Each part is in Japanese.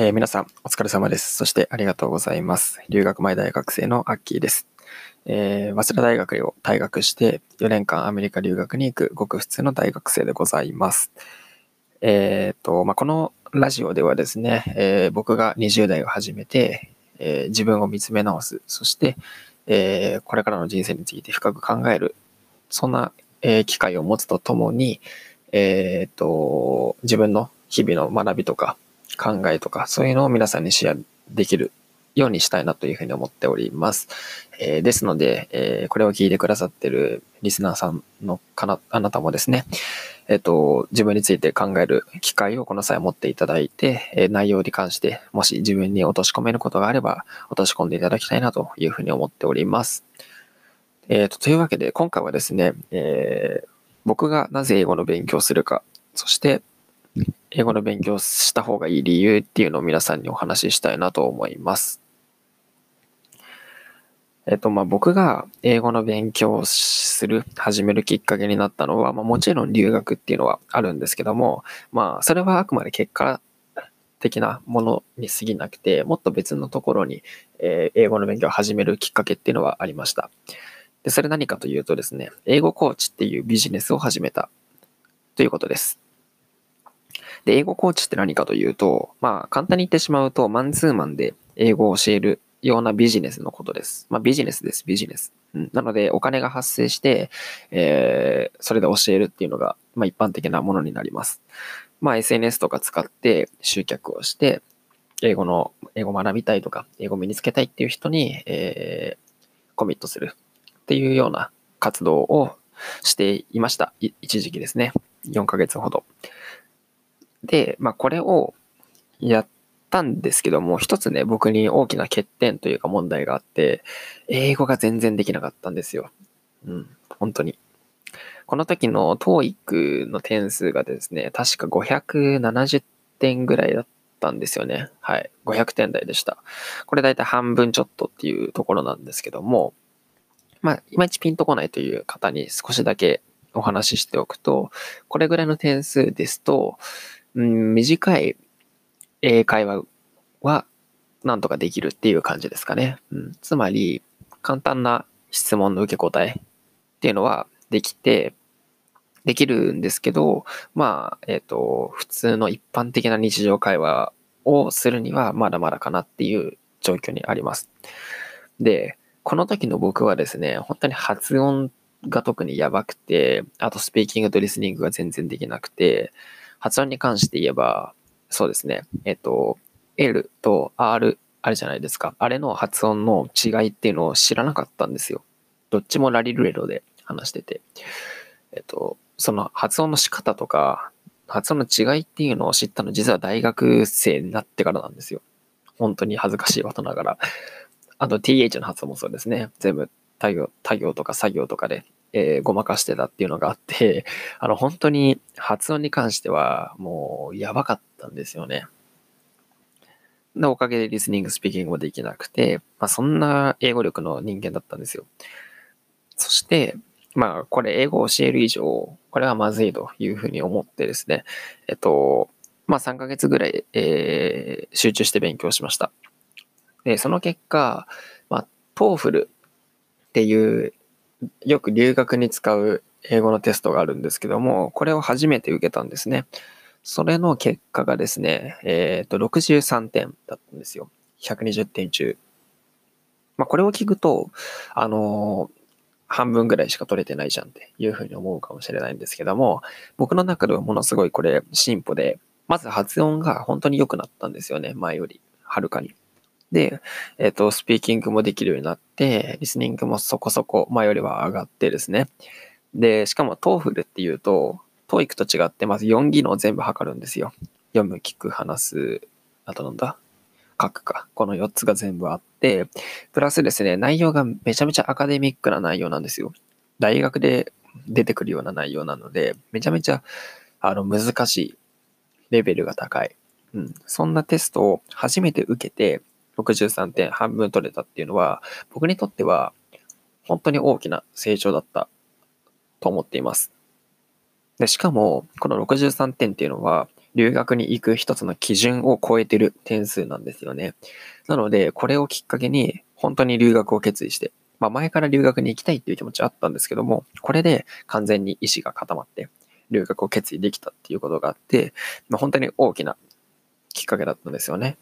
えー、皆さん、お疲れ様です。そしてありがとうございます。留学前大学生のアッキーです。えー、早稲田大学を退学して4年間アメリカ留学に行くごく普通の大学生でございます。えっ、ー、と、まあ、このラジオではですね、えー、僕が20代を始めて、えー、自分を見つめ直す、そして、えー、これからの人生について深く考える、そんな、えー、機会を持つとともに、えっ、と、自分の日々の学びとか、考えとか、そういうのを皆さんにシェアできるようにしたいなというふうに思っております。えー、ですので、えー、これを聞いてくださってるリスナーさんのかな、あなたもですね、えっ、ー、と、自分について考える機会をこの際持っていただいて、え内容に関して、もし自分に落とし込めることがあれば、落とし込んでいただきたいなというふうに思っております。えっ、と、というわけで、今回はですね、え僕がなぜ英語の勉強するか、そして、英語の勉強した方がいい理由っていうのを皆さんにお話ししたいなと思います。えっと、まあ、僕が英語の勉強をする、始めるきっかけになったのは、まあ、もちろん留学っていうのはあるんですけども、まあ、それはあくまで結果的なものに過ぎなくて、もっと別のところに、えー、英語の勉強を始めるきっかけっていうのはありました。で、それ何かというとですね、英語コーチっていうビジネスを始めたということです。で、英語コーチって何かというと、まあ、簡単に言ってしまうと、マンツーマンで英語を教えるようなビジネスのことです。まあ、ビジネスです、ビジネス。うん、なので、お金が発生して、えー、それで教えるっていうのが、まあ、一般的なものになります。まあ、SNS とか使って集客をして、英語の、英語学びたいとか、英語身につけたいっていう人に、えー、コミットするっていうような活動をしていました。一時期ですね。4ヶ月ほど。で、まあこれをやったんですけども、一つね、僕に大きな欠点というか問題があって、英語が全然できなかったんですよ。うん、本当に。この時の TOEIC の点数がですね、確か570点ぐらいだったんですよね。はい。500点台でした。これだいたい半分ちょっとっていうところなんですけども、まあ、いまいちピンとこないという方に少しだけお話ししておくと、これぐらいの点数ですと、うん、短い英会話はなんとかできるっていう感じですかね。うん、つまり、簡単な質問の受け答えっていうのはできて、できるんですけど、まあ、えっ、ー、と、普通の一般的な日常会話をするにはまだまだかなっていう状況にあります。で、この時の僕はですね、本当に発音が特にやばくて、あとスピーキングとリスニングが全然できなくて、発音に関して言えば、そうですね。えっと、L と R あるじゃないですか。あれの発音の違いっていうのを知らなかったんですよ。どっちもラリルレロで話してて。えっと、その発音の仕方とか、発音の違いっていうのを知ったの実は大学生になってからなんですよ。本当に恥ずかしいことながら。あと th の発音もそうですね。全部、他行、他行とか作業とかでえー、ごまかしてたっていうのがあって、あの、本当に発音に関してはもうやばかったんですよね。で、おかげでリスニング、スピーキングもできなくて、まあ、そんな英語力の人間だったんですよ。そして、まあ、これ英語を教える以上、これはまずいというふうに思ってですね、えっと、まあ、3ヶ月ぐらい、えー、集中して勉強しました。で、その結果、まあ、 TOEFL っていうよく留学に使う英語のテストがあるんですけども、これを初めて受けたんですね。それの結果がですね、えっ、ー、と、63点だったんですよ。120点中。まあ、これを聞くと、あのー、半分ぐらいしか取れてないじゃんっていうふうに思うかもしれないんですけども、僕の中ではものすごいこれ進歩で、まず発音が本当に良くなったんですよね、前より、はるかに。で、えっ、ー、と、スピーキングもできるようになって、リスニングもそこそこ前よりは上がってですね。で、しかも TOEFL っていうと、TOEIC と違って、まず4技能全部測るんですよ。読む、聞く、話す、あとなんだ？書くか。この4つが全部あって、プラスですね、内容がめちゃめちゃアカデミックな内容なんですよ。大学で出てくるような内容なので、めちゃめちゃあの難しい。レベルが高い。うん。そんなテストを初めて受けて、63点半分取れたっていうのは、僕にとっては本当に大きな成長だったと思っています。で、しかも、この63点っていうのは、留学に行く一つの基準を超えてる点数なんですよね。なので、これをきっかけに本当に留学を決意して、まあ前から留学に行きたいっていう気持ちはあったんですけども、これで完全に意志が固まって、留学を決意できたっていうことがあって、まあ、本当に大きなきっかけだったんですよね。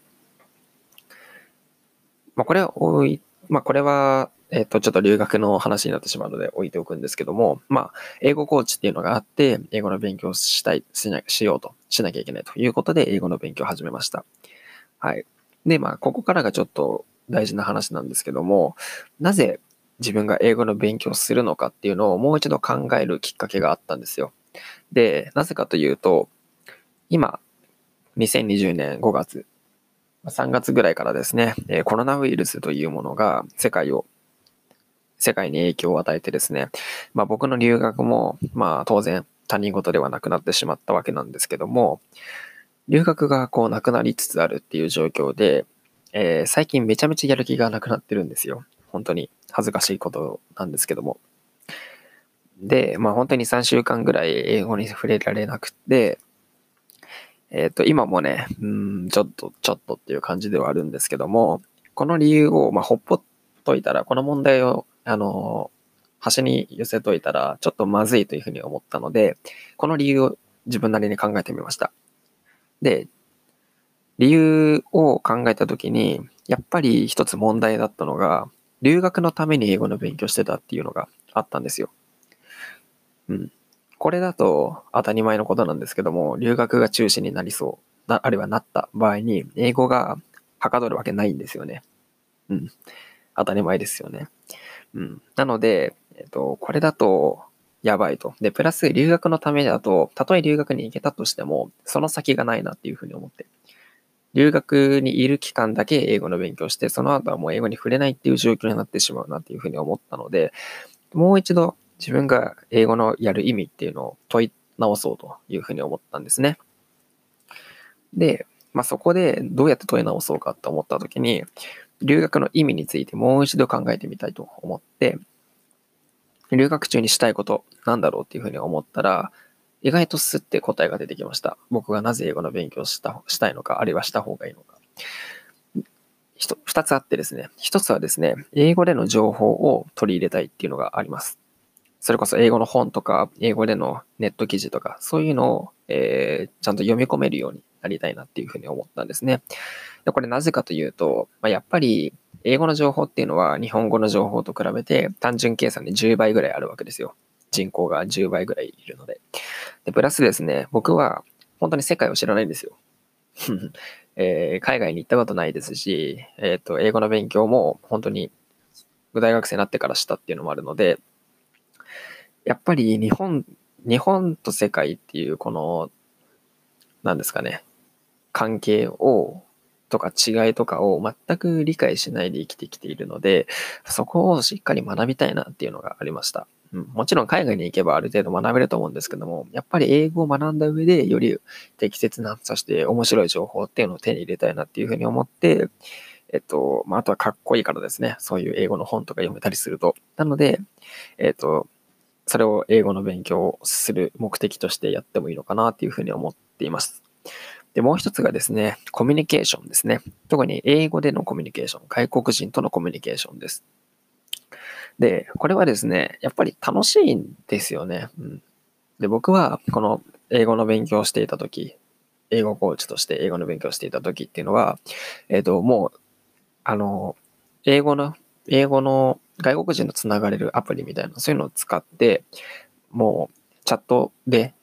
まあこれは多い、まあこれはえっ、と、ちょっと留学の話になってしまうので置いておくんですけども、まあ、英語コーチっていうのがあって、英語の勉強したい、しなしようと、しなきゃいけないということで、英語の勉強を始めました。はい。で、まあ、ここからがちょっと大事な話なんですけども、なぜ自分が英語の勉強するのかっていうのをもう一度考えるきっかけがあったんですよ。で、なぜかというと、今、2020年5月、3月ぐらいからですね、コロナウイルスというものが世界を世界に影響を与えてですね、まあ僕の留学も、まあ当然他人事ではなくなってしまったわけなんですけども、留学がこうなくなりつつあるっていう状況で、えー、最近めちゃめちゃやる気がなくなってるんですよ。本当に恥ずかしいことなんですけども。で、まあ本当に3週間ぐらい英語に触れられなくて、えっ、ー、と、今もね、うん、ちょっと、ちょっとっていう感じではあるんですけども、この理由を、まあ、ほっぽっといたら、この問題をあの、端に寄せといたら、ちょっとまずいというふうに思ったので、この理由を自分なりに考えてみました。で、理由を考えたときに、やっぱり一つ問題だったのが、留学のために英語の勉強してたっていうのがあったんですよ。うん。これだと当たり前のことなんですけども、留学が中止になりそう、あるいはなった場合に、英語がはかどるわけないんですよね。うん。当たり前ですよね。うん。なので、えっと、これだと、やばいと。で、プラス留学のためだと、たとえ留学に行けたとしても、その先がないなっていうふうに思って。留学にいる期間だけ英語の勉強して、その後はもう英語に触れないっていう状況になってしまうなっていうふうに思ったので、もう一度自分が英語のやる意味っていうのを問い直そうというふうに思ったんですね。で、まあ、そこでどうやって問い直そうかと思った時に、留学の意味についてもう一度考えてみたいと思って、留学中にしたいことなんだろうっていうふうに思ったら、意外とスッて答えが出てきました。僕がなぜ英語の勉強したしたいのか、あるいはした方がいいのか。二つあってですね。一つはですね、英語での情報を取り入れたいっていうのがあります。それこそ英語の本とか、英語でのネット記事とか、そういうのを、えー、ちゃんと読み込めるようになりたいなっていうふうに思ったんですね。でこれなぜかというと、まあ、やっぱり英語の情報っていうのは日本語の情報と比べて単純計算で10倍ぐらいあるわけですよ。人口が10倍ぐらいいるので。で、プラスですね、僕は本当に世界を知らないんですよ。えー、海外に行ったことないですし、えっ、ー、と、英語の勉強も本当に大学生になってからしたっていうのもあるので、やっぱり日本、日本と世界っていうこの、なんですかね、関係を、とか違いとかを全く理解しないで生きてきているので、そこをしっかり学びたいなっていうのがありました。うん、もちろん海外に行けばある程度学べると思うんですけども、やっぱり英語を学んだ上でより適切な、そして面白い情報っていうのを手に入れたいなっていうふうに思って、えっと、まあ、あとはかっこいいからですね。そういう英語の本とか読めたりすると。なので、えっと、それを英語の勉強をする目的としてやってもいいのかなっていうふうに思っています。で、もう一つがですね、コミュニケーションですね。特に英語でのコミュニケーション、外国人とのコミュニケーションです。で、これはですね、やっぱり楽しいんですよね。うん、で、僕はこの英語の勉強をしていた時、英語コーチとして英語の勉強をしていた時っていうのは、えっ、ー、と、もう、あの、英語の、英語の外国人とつながれるアプリみたいな、そういうのを使って、もう、チャットで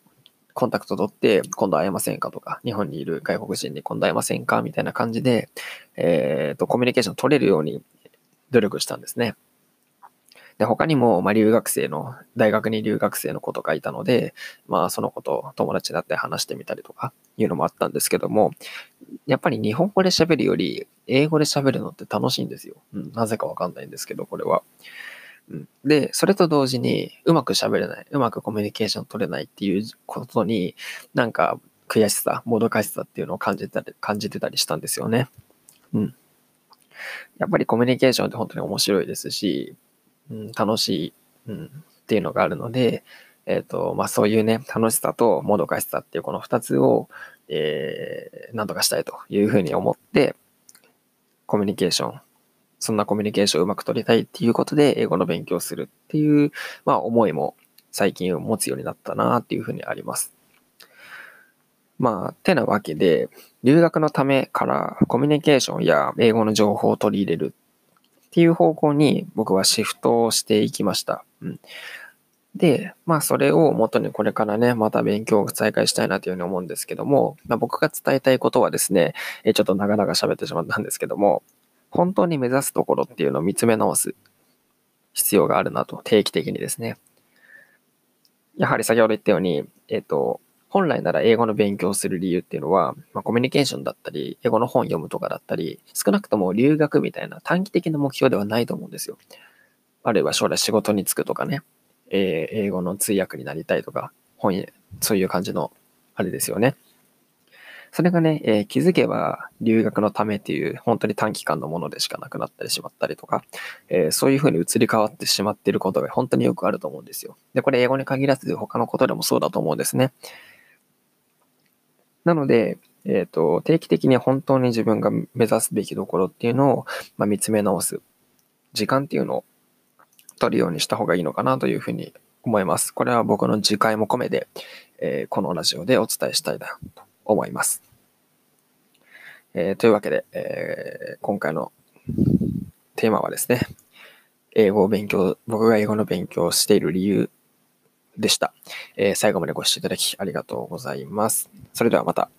コンタクト取って、今度会えませんかとか、日本にいる外国人に今度会えませんかみたいな感じで、えっ、ー、と、コミュニケーション取れるように努力したんですね。で、他にも、まあ、留学生の、大学に留学生の子とかいたので、まあ、その子と友達だって話してみたりとか、いうのもあったんですけども、やっぱり日本語で喋るより、英語で喋るのって楽しいんですよ。うん、なぜかわかんないんですけど、これは。うん、で、それと同時に、うまく喋れない、うまくコミュニケーション取れないっていうことに、なんか悔しさ、もどかしさっていうのを感じたり、感じてたりしたんですよね。うん。やっぱりコミュニケーションって本当に面白いですし、楽しい、うん、っていうのがあるので、えっ、と、まあ、そういうね、楽しさともどかしさっていうこの二つを、えー、なんとかしたいというふうに思って、コミュニケーション、そんなコミュニケーションをうまく取りたいっていうことで、英語の勉強するっていう、まあ、思いも最近持つようになったなっていうふうにあります。まあ、てなわけで、留学のためからコミュニケーションや英語の情報を取り入れるっていう方向に僕はシフトをしていきました。うん、で、まあそれを元にこれからね、また勉強を再開したいなというふうに思うんですけども、まあ、僕が伝えたいことはですね、ちょっと長々喋ってしまったんですけども、本当に目指すところっていうのを見つめ直す必要があるなと、定期的にですね。やはり先ほど言ったように、えっ、と、本来なら英語の勉強する理由っていうのは、まあ、コミュニケーションだったり、英語の本読むとかだったり、少なくとも留学みたいな短期的な目標ではないと思うんですよ。あるいは将来仕事に就くとかね、えー、英語の通訳になりたいとか、本、そういう感じの、あれですよね。それがね、えー、気づけば留学のためっていう本当に短期間のものでしかなくなったりしまったりとか、えー、そういうふうに移り変わってしまっていることが本当によくあると思うんですよ。で、これ英語に限らず他のことでもそうだと思うんですね。なので、えっ、ー、と、定期的に本当に自分が目指すべきところっていうのを、まあ、見つめ直す時間っていうのを取るようにした方がいいのかなというふうに思います。これは僕の次回も込めて、えー、このラジオでお伝えしたいなと思います。えー、というわけで、えー、今回のテーマはですね、英語を勉強、僕が英語の勉強をしている理由でした。えー、最後までご視聴いただきありがとうございます。それではまた。